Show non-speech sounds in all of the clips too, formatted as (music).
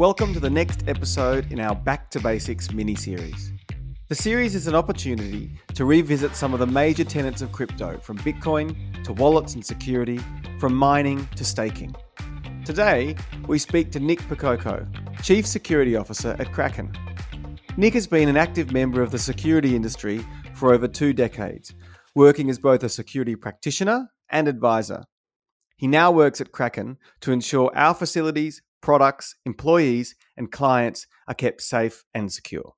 Welcome to the next episode in our Back to Basics mini series. The series is an opportunity to revisit some of the major tenets of crypto, from Bitcoin to wallets and security, from mining to staking. Today, we speak to Nick Percoco, Chief Security Officer at Kraken. Nick has been an active member of the security industry for over two decades, working as both a security practitioner and advisor. He now works at Kraken to ensure our facilities, products, employees, and clients are kept safe and secure.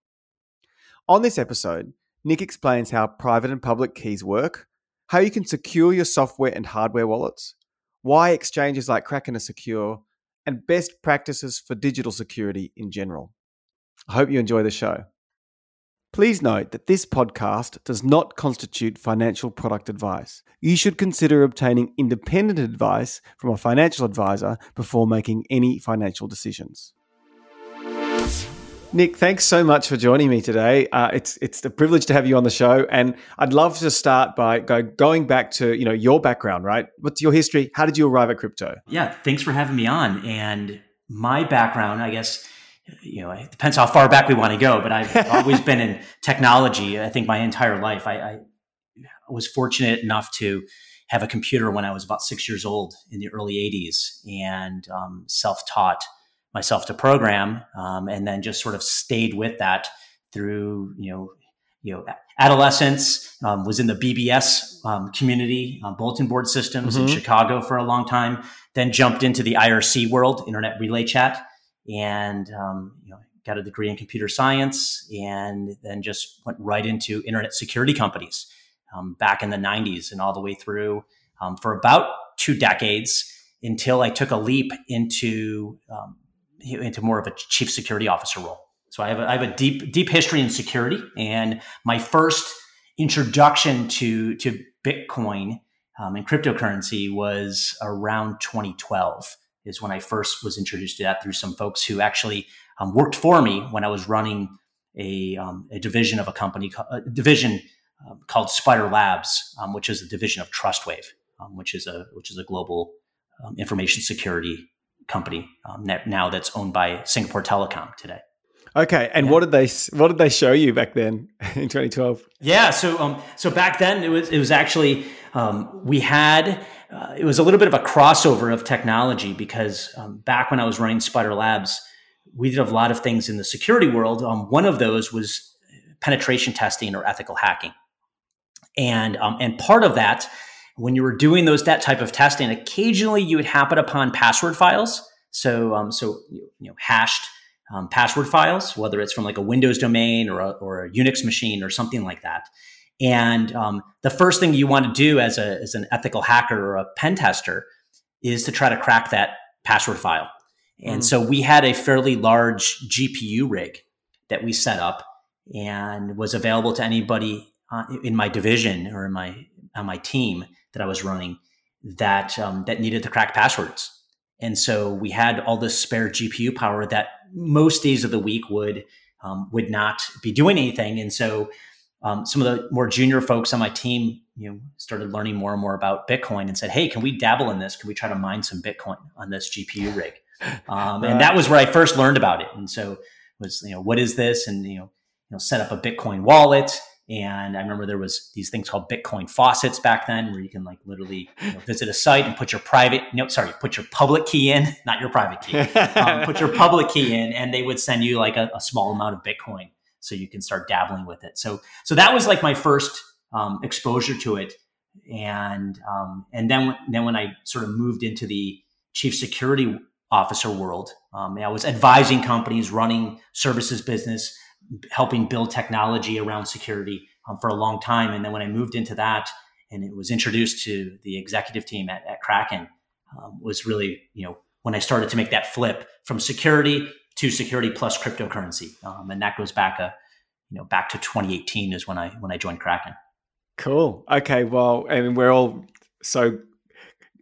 On this episode, Nick explains how private and public keys work, how you can secure your software and hardware wallets, why exchanges like Kraken are secure, and best practices for digital security in general. I hope you enjoy the show. Please note that this podcast does not constitute financial product advice. You should consider obtaining independent advice from a financial advisor before making any financial decisions. Nick, thanks so much for joining me today. Uh, it's it's a privilege to have you on the show, and I'd love to start by go, going back to you know your background. Right, what's your history? How did you arrive at crypto? Yeah, thanks for having me on. And my background, I guess, you know, it depends how far back we want to go, but I've (laughs) always been in technology. I think my entire life. I, I was fortunate enough to have a computer when I was about six years old in the early '80s, and um, self-taught myself to program, um, and then just sort of stayed with that through you know you know adolescence. Um, was in the BBS um, community, uh, bulletin board systems mm-hmm. in Chicago for a long time. Then jumped into the IRC world, Internet Relay Chat, and um, you know got a degree in computer science, and then just went right into internet security companies um, back in the '90s and all the way through um, for about two decades until I took a leap into um, into more of a chief security officer role. So I have a, I have a deep deep history in security, and my first introduction to to Bitcoin um, and cryptocurrency was around 2012. Is when I first was introduced to that through some folks who actually um, worked for me when I was running a, um, a division of a company, a division uh, called Spider Labs, um, which is a division of TrustWave, um, which is a which is a global information security company um, now that's owned by Singapore Telecom today. Okay, and yeah. what did they what did they show you back then (laughs) in 2012? Yeah, so um, so back then it was it was actually um, we had uh, it was a little bit of a crossover of technology because um, back when I was running Spider Labs, we did a lot of things in the security world. Um, one of those was penetration testing or ethical hacking, and um, and part of that when you were doing those that type of testing, occasionally you would happen upon password files. So um, so you know hashed um, password files, whether it's from like a Windows domain or a, or a Unix machine or something like that. And um, the first thing you want to do as a as an ethical hacker or a pen tester is to try to crack that password file. And mm. so we had a fairly large GPU rig that we set up and was available to anybody uh, in my division or in my on my team that I was running that um, that needed to crack passwords. And so we had all this spare GPU power that most days of the week would um, would not be doing anything. And so um, some of the more junior folks on my team, you know, started learning more and more about Bitcoin and said, "Hey, can we dabble in this? Can we try to mine some Bitcoin on this GPU rig?" Um, and that was where I first learned about it. And so was you know, what is this? And you know, you know, set up a Bitcoin wallet and I remember there was these things called Bitcoin faucets back then, where you can like literally you know, visit a site and put your private, no, sorry, put your public key in, (laughs) not your private key, um, put your (laughs) public key in, and they would send you like a, a, small amount of Bitcoin so you can start dabbling with it. So, so that was like my first um, exposure to it, and um, and then then when I sort of moved into the chief security officer world, um, I was advising companies, running services business helping build technology around security um, for a long time. And then when I moved into that and it was introduced to the executive team at, at Kraken, um, was really, you know, when I started to make that flip from security to security plus cryptocurrency. Um, and that goes back a, you know, back to 2018 is when I, when I joined Kraken. Cool. Okay. Well, I mean, we're all so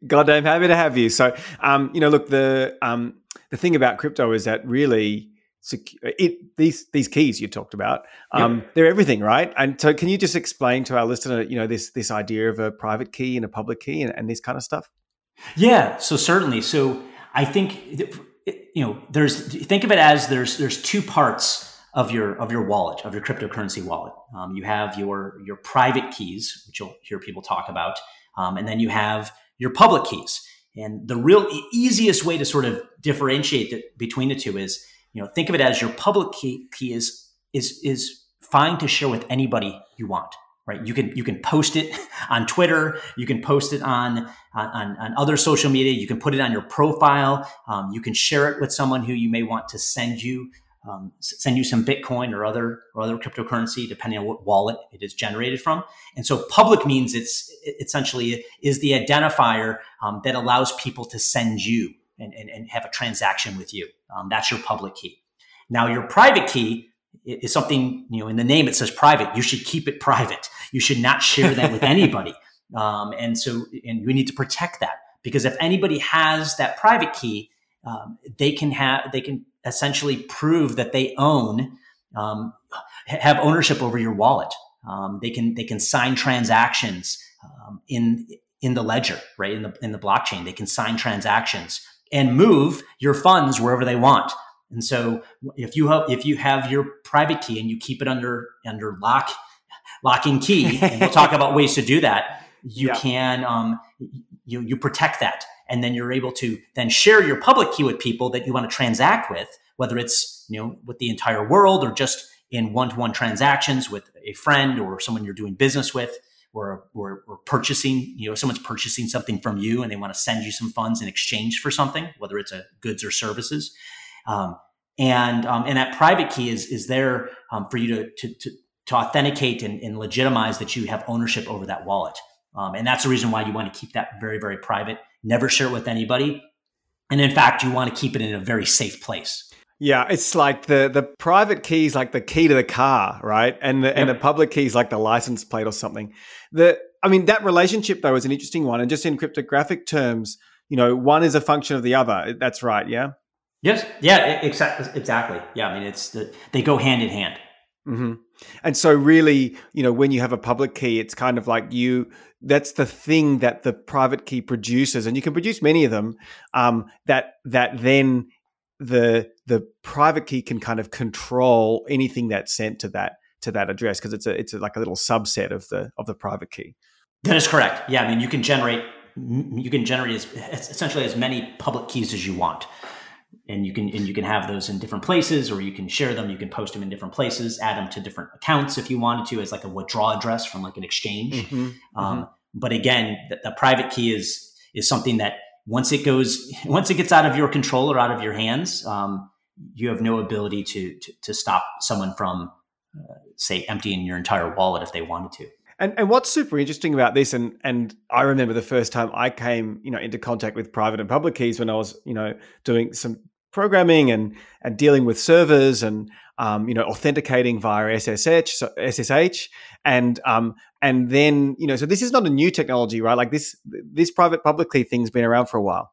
goddamn happy to have you. So, um, you know, look, the, um, the thing about crypto is that really, it these these keys you talked about um, yep. they're everything right and so can you just explain to our listener you know this this idea of a private key and a public key and, and this kind of stuff yeah so certainly so i think you know, there's think of it as there's there's two parts of your of your wallet of your cryptocurrency wallet. Um, you have your your private keys, which you'll hear people talk about, um, and then you have your public keys. And the real easiest way to sort of differentiate the, between the two is, you know, think of it as your public key, key is is is fine to share with anybody you want right? You can you can post it (laughs) on twitter you can post it on on, on other social media you can put it on your profile um, you can share it with someone who you may want to send you um, send you some bitcoin or other or other cryptocurrency depending on what wallet it is generated from. And so public means it's it essentially is the identifier um, that allows people to send you and, and, and have a transaction with you um, that's your public key. Now your private key is something you know in the name it says private you should keep it private. You should not share that with (laughs) anybody. Um, and so and we need to protect that because if anybody has that private key um, they can have they can essentially prove that they own um, have ownership over your wallet. Um, they can they can sign transactions um, in in the ledger right in the in the blockchain. They can sign transactions and move your funds wherever they want. And so if you have if you have your private key and you keep it under under lock lock and key, and we'll talk (laughs) about ways to do that, you yeah. can um, you you protect that, and then you're able to then share your public key with people that you want to transact with, whether it's you know with the entire world or just in one-to-one transactions with a friend or someone you're doing business with or, or, or, purchasing, you know, someone's purchasing something from you and they want to send you some funds in exchange for something, whether it's a goods or services. Um, and um, and that private key is is there um, for you to to, to, to authenticate and, and, legitimize that you have ownership over that wallet. Um, and that's the reason why you want to keep that very very private. Never share it with anybody. And in fact, you want to keep it in a very safe place. Yeah, it's like the the private key is like the key to the car, right? And the yep. and the public key is like the license plate or something. The I mean that relationship though is an interesting one, and just in cryptographic terms, you know, one is a function of the other. That's right. Yeah. Yes. Yeah. Exactly. Exactly. Yeah. I mean, it's the, they go hand in hand. Mm-hmm. And so, really, you know, when you have a public key, it's kind of like you. That's the thing that the private key produces, and you can produce many of them. Um, that that then the the private key can kind of control anything that's sent to that to that address because it's a it's a, like a little subset of the of the private key. That is correct. Yeah, I mean, you can generate you can generate as, essentially as many public keys as you want and you can and you can have those in different places or you can share them you can post them in different places add them to different accounts if you wanted to as like a withdraw address from like an exchange mm-hmm, um, mm-hmm. but again the, the, private key is is something that once it goes (laughs) once it gets out of your control or out of your hands um, you have no ability to, to, to stop someone from uh, say emptying your entire wallet if they wanted to. And, and what's super interesting about this, and and I remember the first time I came, you know, into contact with private and public keys when I was, you know, doing some programming and and dealing with servers and um, you know authenticating via SSH so SSH and um, and then you know so this is not a new technology right? Like this this private public key thing's been around for a while.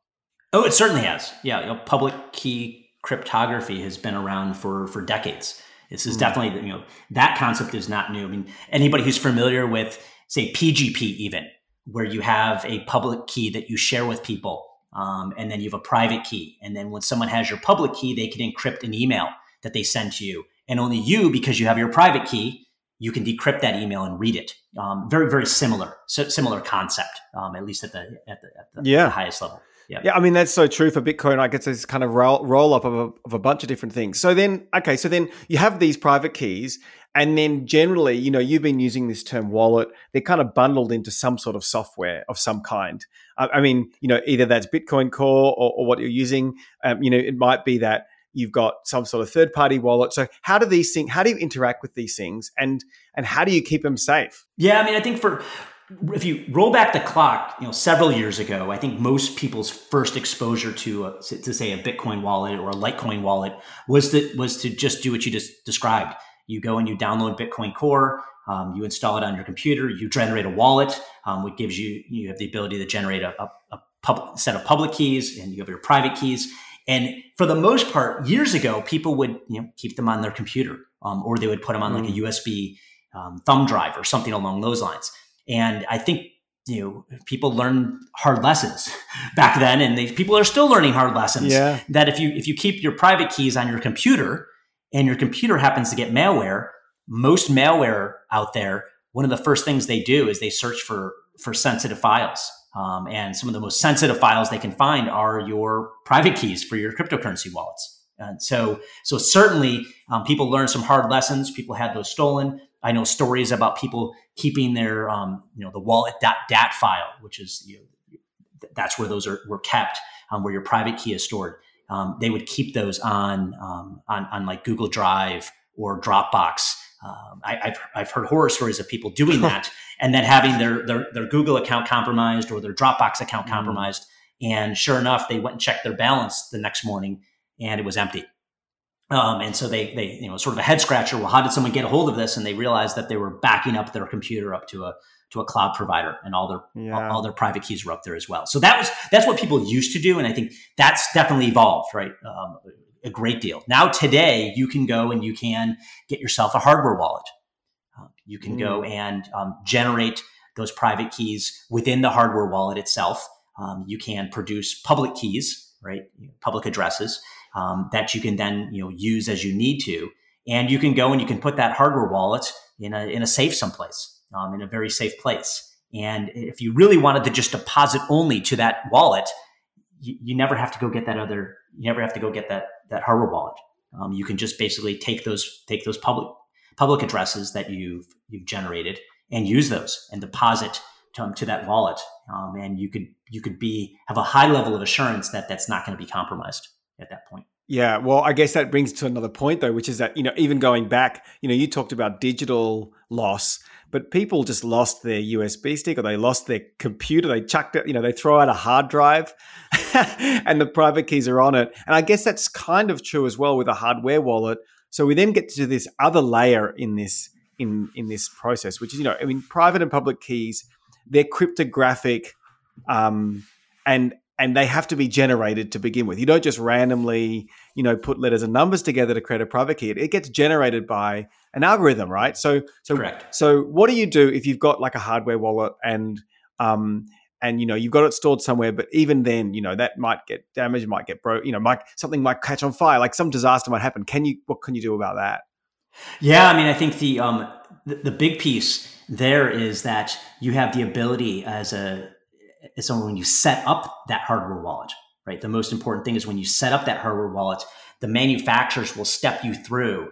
Oh it certainly has. Yeah you know, public key cryptography has been around for for decades. This is mm. definitely you know that concept is not new. I mean anybody who's familiar with say PGP even where you have a public key that you share with people um, and then you have a private key. And then when someone has your public key, they can encrypt an email that they send to you. And only you, because you have your private key, you can decrypt that email and read it. Um, very, very similar, so similar concept, um, at least at the at the, at the, yeah. the highest level. Yeah. yeah, I mean that's so true for Bitcoin. Like it's this kind of roll, roll up of a, of a bunch of different things. So then, okay, so then you have these private keys, and then generally, you know, you've been using this term wallet. They're kind of bundled into some sort of software of some kind. I mean, you know, either that's Bitcoin Core or, or what you're using. Um, you know, it might be that you've got some sort of third party wallet. So how do these things? How do you interact with these things, and and how do you keep them safe? Yeah, I mean, I think for if you roll back the clock, you know, several years ago, I think most people's first exposure to a, to say a Bitcoin wallet or a Litecoin wallet was that was to just do what you just described you go and you download Bitcoin Core, um, you install it on your computer, you generate a wallet, um, which gives you you have the ability to generate a, a, a pub, set of public keys, and you have your private keys. And for the most part, years ago, people would you know keep them on their computer, um, or they would put them on like a mm. USB um, thumb drive or something along those lines. And I think you know people learn hard lessons (laughs) back then and they, people are still learning hard lessons yeah. that if you if you keep your private keys on your computer and your computer happens to get malware most malware out there one of the first things they do is they search for for sensitive files. Um, and some of the most sensitive files they can find are your private keys for your cryptocurrency wallets. And so so certainly um, people learn some hard lessons. People had those stolen. I know stories about people keeping their, um, you know, the wallet.dat file, which is, you know, that's where those are were kept, um, where your private key is stored. Um, they would keep those on, um, on, on like Google Drive or Dropbox. Um, I, have I've heard horror stories of people doing that (laughs) and then having their, their, their Google account compromised or their Dropbox account mm-hmm. compromised. And sure enough, they went and checked their balance the next morning and it was empty. Um, and so they, they, you know, sort of a head scratcher. Well, how did someone get a hold of this? And they realized that they were backing up their computer up to a to a cloud provider, and all their yeah. all, their private keys were up there as well. So that was that's what people used to do, and I think that's definitely evolved, right? Um, a great deal. Now today, you can go and you can get yourself a hardware wallet. Uh, you can mm. go and um, generate those private keys within the hardware wallet itself. Um, you can produce public keys, right? Public addresses um, that you can then you know use as you need to, and you can go and you can put that hardware wallet in a in a safe someplace, um, in a very safe place. And if you really wanted to just deposit only to that wallet, you, you never have to go get that other. You never have to go get that that hardware wallet. Um, you can just basically take those take those public public addresses that you've you've generated and use those and deposit to, to that wallet. Um, and you could you could be have a high level of assurance that that's not going to be compromised at that point. Yeah, well, I guess that brings to another point though, which is that you know even going back, you know, you talked about digital loss, but people just lost their USB stick or they lost their computer. They chucked it, you know, they throw out a hard drive, (laughs) and the private keys are on it. And I guess that's kind of true as well with a hardware wallet. So we then get to this other layer in this in in this process, which is you know, I mean, private and public keys, they're cryptographic. Um, and and they have to be generated to begin with. You don't just randomly, you know, put letters and numbers together to create a private key. It gets generated by an algorithm, right? So, so, Correct. so, what do you do if you've got like a hardware wallet and, um, and you know you've got it stored somewhere, but even then, you know that might get damaged, might get broke, you know, might something might catch on fire, like some disaster might happen. Can you? What can you do about that? Yeah, I mean, I think the um the, the big piece there is that you have the ability as a as someone when you set up that hardware wallet, right? The most important thing is when you set up that hardware wallet, the manufacturers will step you through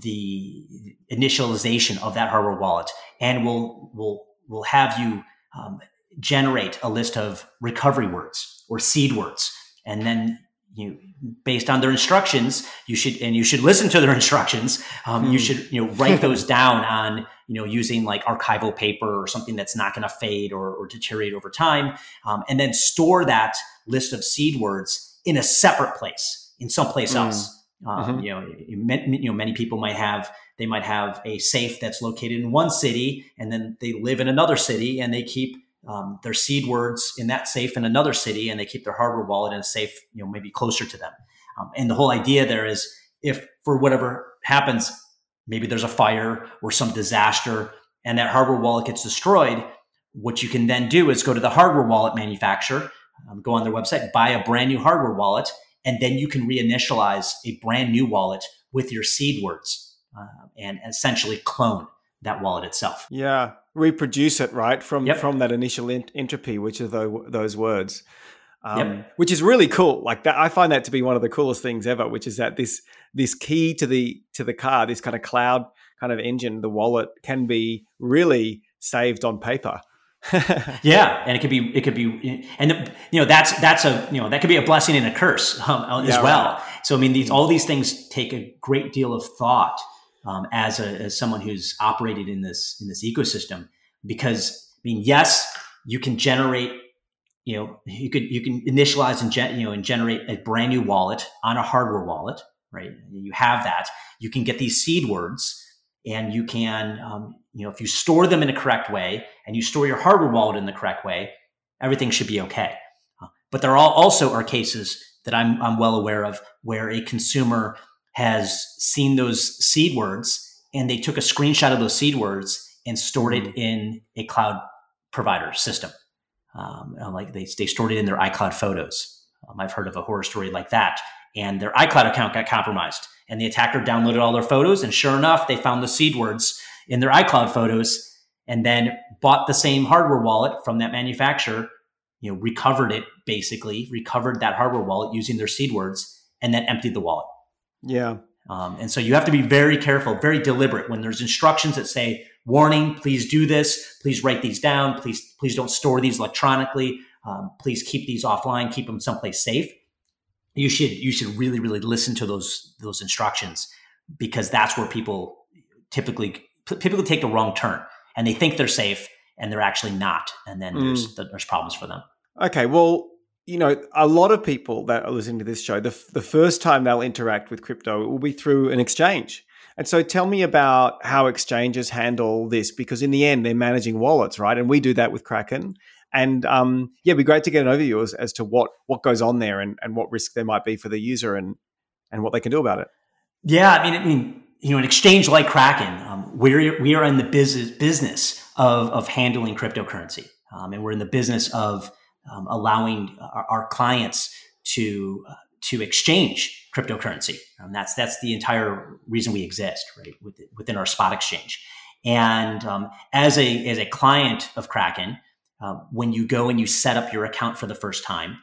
the initialization of that hardware wallet and will will will have you um, generate a list of recovery words or seed words and then you based on their instructions you should and you should listen to their (laughs) instructions um, you hmm. should you know write those down on you know using like archival paper or something that's not going to fade or, or, deteriorate over time um, and then store that list of seed words in a separate place in someplace mm. else um, mm-hmm. you know you know many people might have they might have a safe that's located in one city and then they live in another city and they keep um, their seed words in that safe in another city and they keep their hardware wallet in a safe, you know, maybe closer to them. Um, and the whole idea there is if for whatever happens, maybe there's a fire or some disaster and that hardware wallet gets destroyed, what you can then do is go to the hardware wallet manufacturer, um, go on their website, buy a brand new hardware wallet, and then you can reinitialize a brand new wallet with your seed words uh, and essentially clone that wallet itself. Yeah, reproduce it right from yep. from that initial ent- entropy, which are the, those words. Um, yep. Which is really cool. Like that, I find that to be one of the coolest things ever. Which is that this this key to the to the car, this kind of cloud kind of engine, the wallet can be really saved on paper. (laughs) yeah, and it could be it could be and you know that's that's a you know that could be a blessing and a curse um, as yeah, well. Right. So I mean these all these things take a great deal of thought um, as a as someone who's operated in this in this ecosystem because I mean yes you can generate you know you could you can initialize and gen, you know and generate a brand new wallet on a hardware wallet right you have that you can get these seed words and you can um, you know if you store them in a correct way and you store your hardware wallet in the correct way everything should be okay uh, but there are also are cases that I'm, I'm well aware of where a consumer has seen those seed words and they took a screenshot of those seed words and stored it mm. in a cloud provider system. Um, like they, they stored it in their iCloud photos. Um, I've heard of a horror story like that. And their iCloud account got compromised. And the attacker downloaded all their photos. And sure enough, they found the seed words in their iCloud photos and then bought the same hardware wallet from that manufacturer, you know, recovered it basically, recovered that hardware wallet using their seed words, and then emptied the wallet. Yeah. Um, and so you have to be very careful, very deliberate when there's instructions that say, warning, please do this, please write these down, please, please don't store these electronically, um, please keep these offline, keep them someplace safe. You should you should really really listen to those those instructions because that's where people typically typically take the wrong turn and they think they're safe and they're actually not, and then mm. there's there's problems for them. Okay, well, you know, a lot of people that are listening to this show, the, the first time they'll interact with crypto it will be through an exchange. And so tell me about how exchanges handle this, because in the end, they're managing wallets, right? And we do that with Kraken. And um, yeah, it'd be great to get an overview as, as to what, what goes on there and, and what risk there might be for the user and, and what they can do about it. Yeah, I mean, I mean, you know, an exchange like Kraken, um, we're, we are in the business, business of, of handling cryptocurrency. Um, and we're in the business of um, allowing our, our, clients to uh, to exchange cryptocurrency. Um, that's that's the entire reason we exist, right, within our spot exchange. And um, as a as a client of Kraken, uh, when you go and you set up your account for the first time,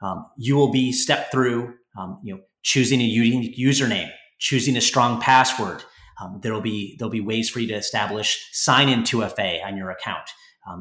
um, you will be stepped through, um, you know, choosing a unique username, choosing a strong password. Um, there'll be there'll be ways for you to establish sign in 2FA on your account.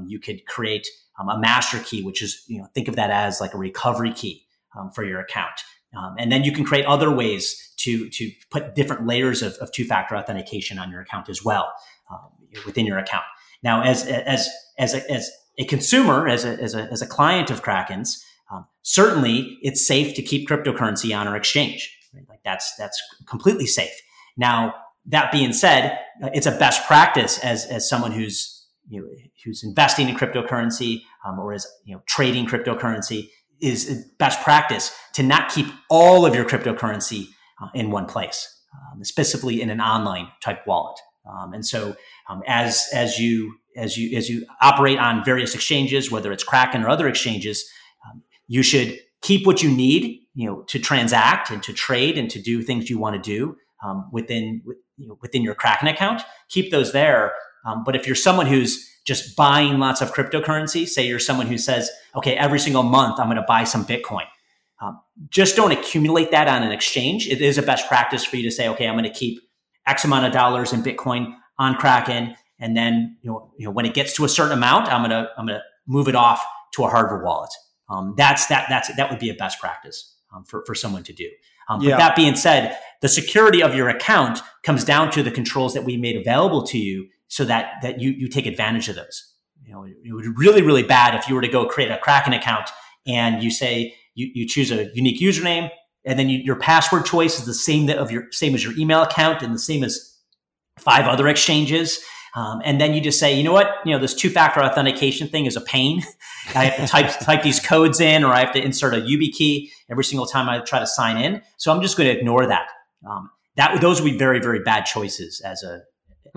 you could create um, a master key, which is, you know, think of that as like a recovery key um, for your account. Um, and then you can create other ways to, to put different layers of, of two-factor authentication on your account as well um, within your account. Now, as, as, as, as a consumer, as a, as a, as a client of Kraken's, um, certainly it's safe to keep cryptocurrency on our exchange. Right? Like that's, that's completely safe. Now, that being said, it's a best practice as, as someone who's you know, who's investing in cryptocurrency um, or is you know trading cryptocurrency is best practice to not keep all of your cryptocurrency uh, in one place, um, specifically in an online type wallet. Um, and so, um, as as you as you as you operate on various exchanges, whether it's Kraken or other exchanges, um, you should keep what you need, you know, to transact and to trade and to do things you want to do um, within you know, within your Kraken account. Keep those there um, but if you're someone who's just buying lots of cryptocurrency, say you're someone who says, okay, every single month I'm going to buy some Bitcoin. Um, just don't accumulate that on an exchange. It is a best practice for you to say, okay, I'm going to keep X amount of dollars in Bitcoin on Kraken, and then you know, you know when it gets to a certain amount, I'm gonna I'm gonna move it off to a hardware wallet. Um, that's that that's that would be a best practice um, for for someone to do. Um, yeah. But that being said, the security of your account comes down to the controls that we made available to you so that that you you take advantage of those. You know, it would be really really bad if you were to go create a Kraken account and you say you, you choose a unique username and then you, your password choice is the same that of your same as your email account and the same as five other exchanges. Um, and then you just say, you know what, you know, this two-factor authentication thing is a pain. (laughs) I have to type type these codes in, or I have to insert a YubiKey key every single time I try to sign in. So I'm just going to ignore that. Um, that those would be very very bad choices as a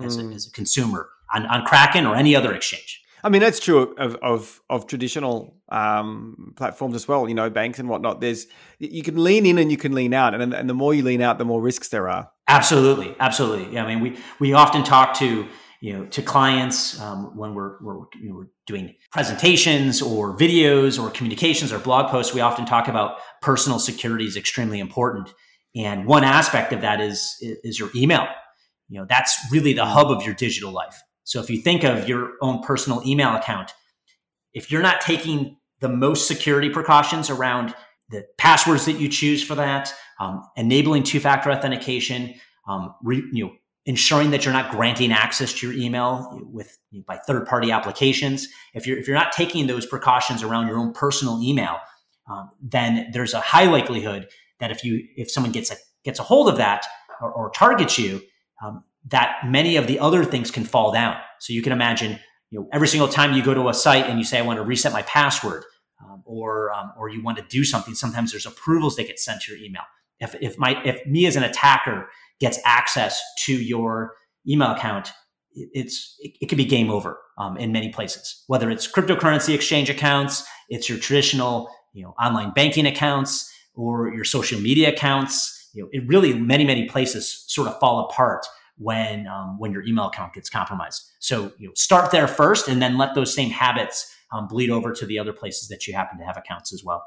as, mm. a, as a consumer on, on Kraken or any other exchange. I mean, that's true of of, of traditional um, platforms as well. You know, banks and whatnot. There's you can lean in and you can lean out, and and the more you lean out, the more risks there are. Absolutely, absolutely. Yeah, I mean, we we often talk to you know to clients um, when we're we're, you know, we're doing presentations or videos or communications or blog posts. We often talk about personal security is extremely important, and one aspect of that is is your email you know that's really the hub of your digital life so if you think of your own personal email account if you're not taking the most security precautions around the passwords that you choose for that um, enabling two-factor authentication um, re, you know ensuring that you're not granting access to your email with by third-party applications if you're if you're not taking those precautions around your own personal email um, then there's a high likelihood that if you if someone gets a gets a hold of that or, or targets you um, that many of the other things can fall down. So you can imagine, you know, every single time you go to a site and you say, I want to reset my password, um, or um, or you want to do something, sometimes there's approvals that get sent to your email. If if my if me as an attacker gets access to your email account, it's it, it could be game over um, in many places. Whether it's cryptocurrency exchange accounts, it's your traditional you know online banking accounts, or your social media accounts. You know, it really many many places sort of fall apart when um, when your email account gets compromised. So you know, start there first, and then let those same habits um, bleed over to the other places that you happen to have accounts as well.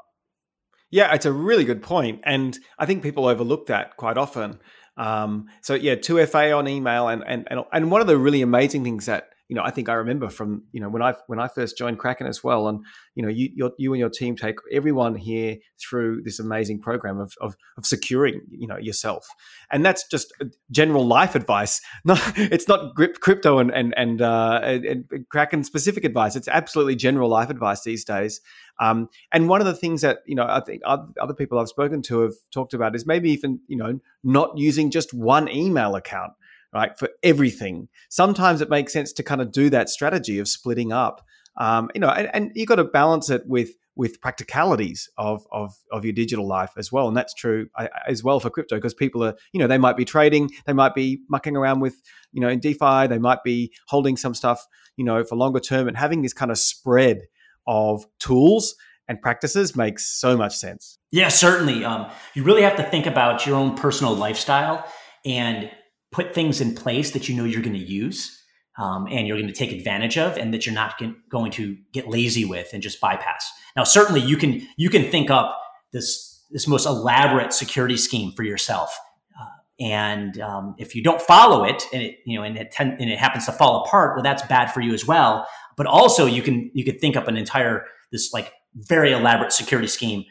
Yeah, it's a really good point, and I think people overlook that quite often. Um, so yeah, two FA on email, and and and one of the really amazing things that you know, I think I remember from you know when I when I first joined Kraken as well, and you know, you your, you and your team take everyone here through this amazing program of, of of securing you know yourself, and that's just general life advice. (laughs) Not it's not crypto and and and, uh, and Kraken specific advice. It's absolutely general life advice these days. Um, and one of the things that you know I think other people I've spoken to have talked about is maybe even you know not using just one email account right, for everything. Sometimes it makes sense to kind of do that strategy of splitting up. Um, you know, and, and you got to balance it with with practicalities of, of of your digital life as well, and that's true uh, as well for crypto because people are, you know, they might be trading, they might be mucking around with, you know, in DeFi, they might be holding some stuff, you know, for longer term, and having this kind of spread of tools and practices makes so much sense. Yeah, certainly. Um, you really have to think about your own personal lifestyle and put things in place that you know you're going to use um, and you're going to take advantage of and that you're not going to get lazy with and just bypass. Now certainly you can you can think up this this most elaborate security scheme for yourself uh, and um, if you don't follow it and it you know and it ten- and it happens to fall apart well that's bad for you as well. But also you can you could think up an entire this like very elaborate security scheme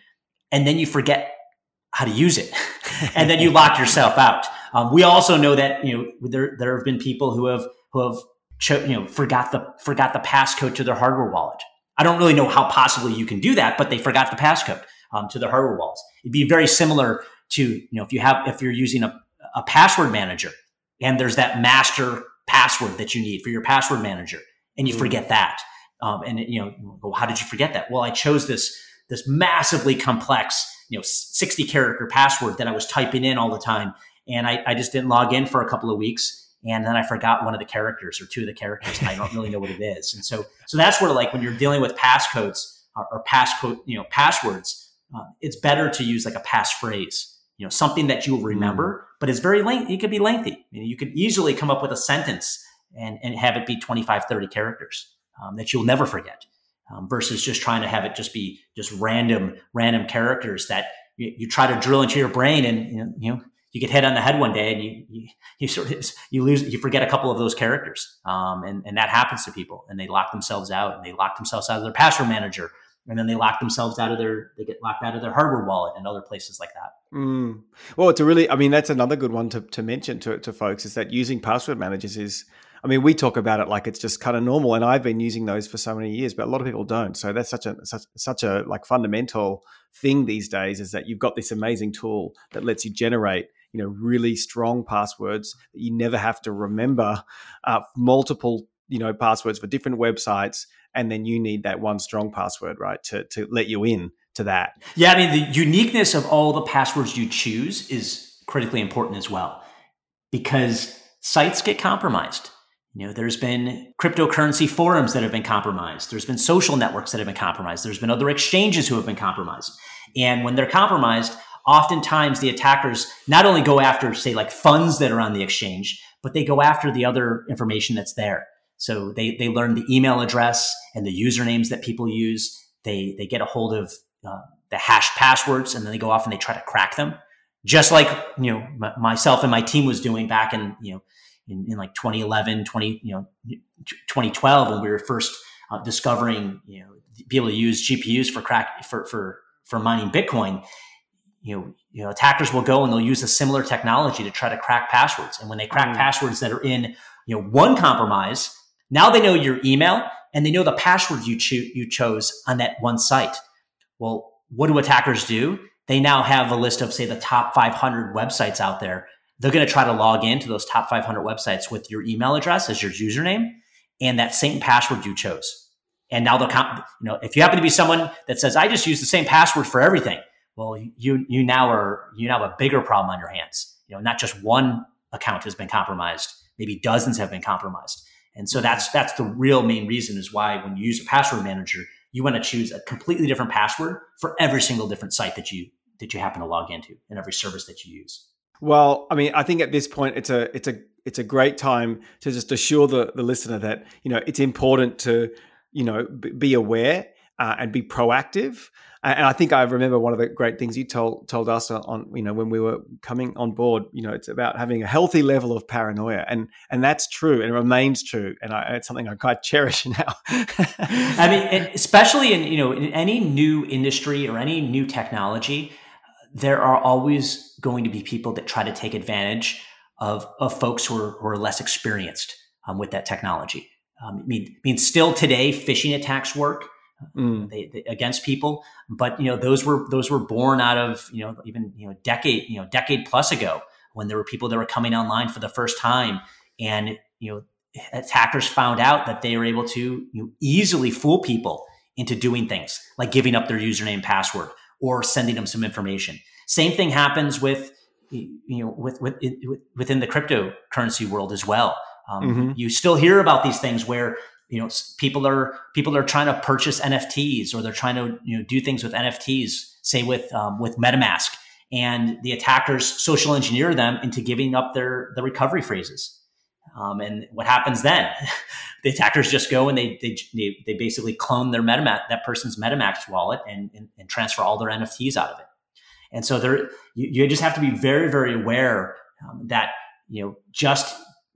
and then you forget how to use it. (laughs) And then you lock yourself out um, we also know that you know there there have been people who have who have cho- you know forgot the forgot the passcode to their hardware wallet. I don't really know how possibly you can do that, but they forgot the passcode um, to their hardware wallets. It'd be very similar to you know if you have if you're using a, a password manager and there's that master password that you need for your password manager and you mm-hmm. forget that um, and you know well, how did you forget that well i chose this this massively complex you know 60 character password that i was typing in all the time and I, I just didn't log in for a couple of weeks and then I forgot one of the characters or two of the characters, and I don't really know what it is. And so, so that's where like when you're dealing with passcodes or, or passcode, you know, passwords, uh, it's better to use like a passphrase, you know, something that you will remember, mm. but it's very lengthy. It could be lengthy. I mean, you could easily come up with a sentence and, and have it be 25, 30 characters um, that you'll never forget. Um, versus just trying to have it just be just random, random characters that you, you try to drill into your brain and, you know, you know you get hit on the head one day and you you, you sort of you lose you forget a couple of those characters um, and and that happens to people and they lock themselves out and they lock themselves out of their password manager and then they lock themselves out of their they get locked out of their hardware wallet and other places like that mm. well it's a really i mean that's another good one to, to mention to, to folks is that using password managers is I mean, we talk about it like it's just kind of normal, and I've been using those for so many years, but a lot of people don't. So that's such a such, such a like fundamental thing these days is that you've got this amazing tool that lets you generate you know really strong passwords that you never have to remember uh, multiple you know passwords for different websites and then you need that one strong password right to to let you in to that. Yeah i mean the uniqueness of all the passwords you choose is critically important as well because sites get compromised. You know there's been cryptocurrency forums that have been compromised. There's been social networks that have been compromised. There's been other exchanges who have been compromised. And when they're compromised oftentimes the attackers not only go after, say, like funds that are on the exchange, but they go after the other information that's there. So they they learn the email address and the usernames that people use. They they get a hold of uh, the hashed passwords, and then they go off and they try to crack them, just like you know m- myself and my team was doing back in you know in, in like 2011, 20 you know 2012 when we were first uh, discovering you know be able to use GPUs for crack for for for mining Bitcoin you know, you know, attackers will go and they'll use a similar technology to try to crack passwords. And when they crack mm. passwords that are in, you know, one compromise, now they know your email and they know the password you cho- you chose on that one site. Well, what do attackers do? They now have a list of say the top 500 websites out there. They're going to try to log into those top 500 websites with your email address as your username and that same password you chose. And now they'll, you know, if you happen to be someone that says, I just use the same password for everything, well, you you now are you now have a bigger problem on your hands. You know, not just one account has been compromised, maybe dozens have been compromised. And so that's that's the real main reason is why when you use a password manager, you want to choose a completely different password for every single different site that you that you happen to log into and every service that you use. Well, I mean, I think at this point it's a it's a it's a great time to just assure the, the listener that you know it's important to you know be aware uh, and be proactive. And I think I remember one of the great things you told told us on you know when we were coming on board. You know, it's about having a healthy level of paranoia, and and that's true and it remains true. And I, it's something I quite (laughs) cherish now. I mean, especially in you know in any new industry or any new technology, there are always going to be people that try to take advantage of of folks who are, who are less experienced um, with that technology. Um, I mean, I mean, still today, phishing attacks work mm. they, they, against people. But you know, those were those were born out of you know even you know decade you know decade plus ago when there were people that were coming online for the first time, and you know attackers found out that they were able to you know, easily fool people into doing things like giving up their username and password or sending them some information. Same thing happens with you know with, with, with within the cryptocurrency world as well. Um, mm-hmm. You still hear about these things where you know people are people are trying to purchase nfts or they're trying to you know do things with nfts say with um, with metamask. And the attackers social engineer them into giving up their the recovery phrases. Um, and what happens then? (laughs) The attackers just go and they they, they basically clone their metamask that person's metamask wallet and, and, and transfer all their nfts out of it. And so there you, you just have to be very very aware um, that you know just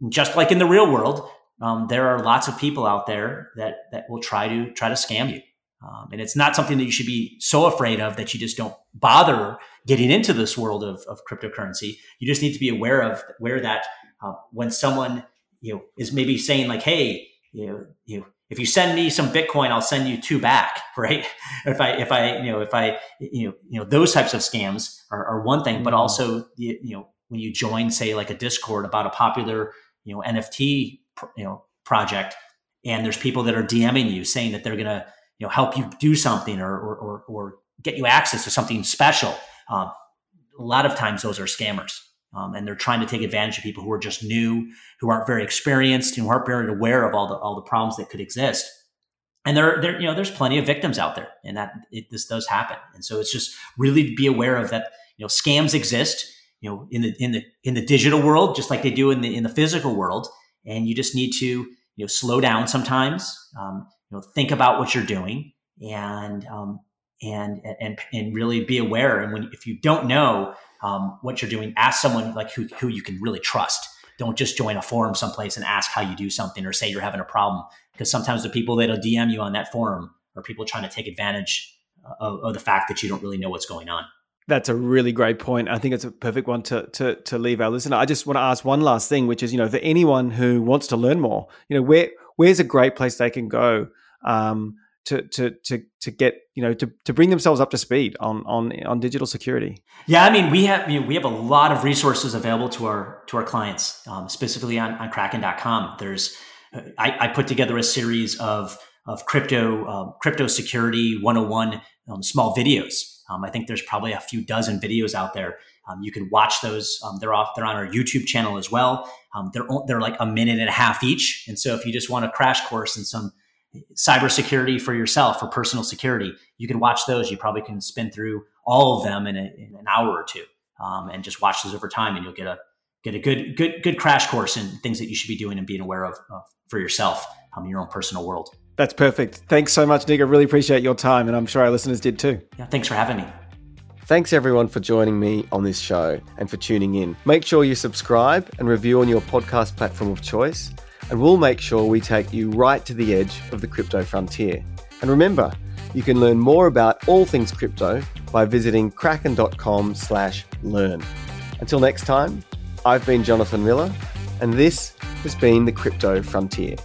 just like in the real world um, there are lots of people out there that that will try to try to scam you. Um, and it's not something that you should be so afraid of that you just don't bother getting into this world of, of cryptocurrency. You just need to be aware of where that uh, when someone you know is maybe saying like, "Hey, you know, you if you send me some Bitcoin, I'll send you two back," (laughs) right? if I if I you know if I you know you know those types of scams are, are one thing, mm-hmm. but also you know when you join say like a Discord about a popular you know NFT you know project and there's people that are DMing you saying that they're going to you know help you do something or or, or, or get you access to something special. Um, a lot of times those are scammers. Um, and they're trying to take advantage of people who are just new, who aren't very experienced, and who aren't very aware of all the all the problems that could exist. And there, there, you know, there's plenty of victims out there, and that it, this does happen. And so it's just really to be aware of that. You know, scams exist. You know, in the in the in the digital world, just like they do in the in the physical world and you just need to you know slow down sometimes um, you know think about what you're doing and um, and and and really be aware. And when if you don't know um, what you're doing ask someone like who, who you can really trust. Don't just join a forum someplace and ask how you do something or say you're having a problem. Because sometimes the people that'll dm you on that forum are people trying to take advantage of, of the fact that you don't really know what's going on that's a really great point. I think it's a perfect one to, to to leave our listener. I just want to ask one last thing, which is, you know, for anyone who wants to learn more, you know, where where's a great place they can go um, to to to to get you know to, to bring themselves up to speed on on on digital security yeah i mean we have you know, we have a lot of resources available to our to our clients um, specifically on, on kraken.com there's I, I, put together a series of of crypto um, crypto security 101 um, small videos um, I think there's probably a few dozen videos out there. Um, you can watch those. Um, they're off. They're on our YouTube channel as well. Um, they're they're like a minute and a half each. And so if you just want a crash course in some cybersecurity for yourself for personal security, you can watch those. You probably can spin through all of them in, a, in an hour or two, um, and just watch those over time, and you'll get a get a good good good crash course in things that you should be doing and being aware of, of for yourself um, in your own personal world. That's perfect. Thanks so much, Nick. I really appreciate your time, and I'm sure our listeners did too. Yeah, thanks for having me. Thanks everyone for joining me on this show and for tuning in. Make sure you subscribe and review on your podcast platform of choice, and we'll make sure we take you right to the edge of the crypto frontier. And remember, you can learn more about all things crypto by visiting kraken.com/learn. Until next time, I've been Jonathon Miller, and this has been the Crypto Frontier.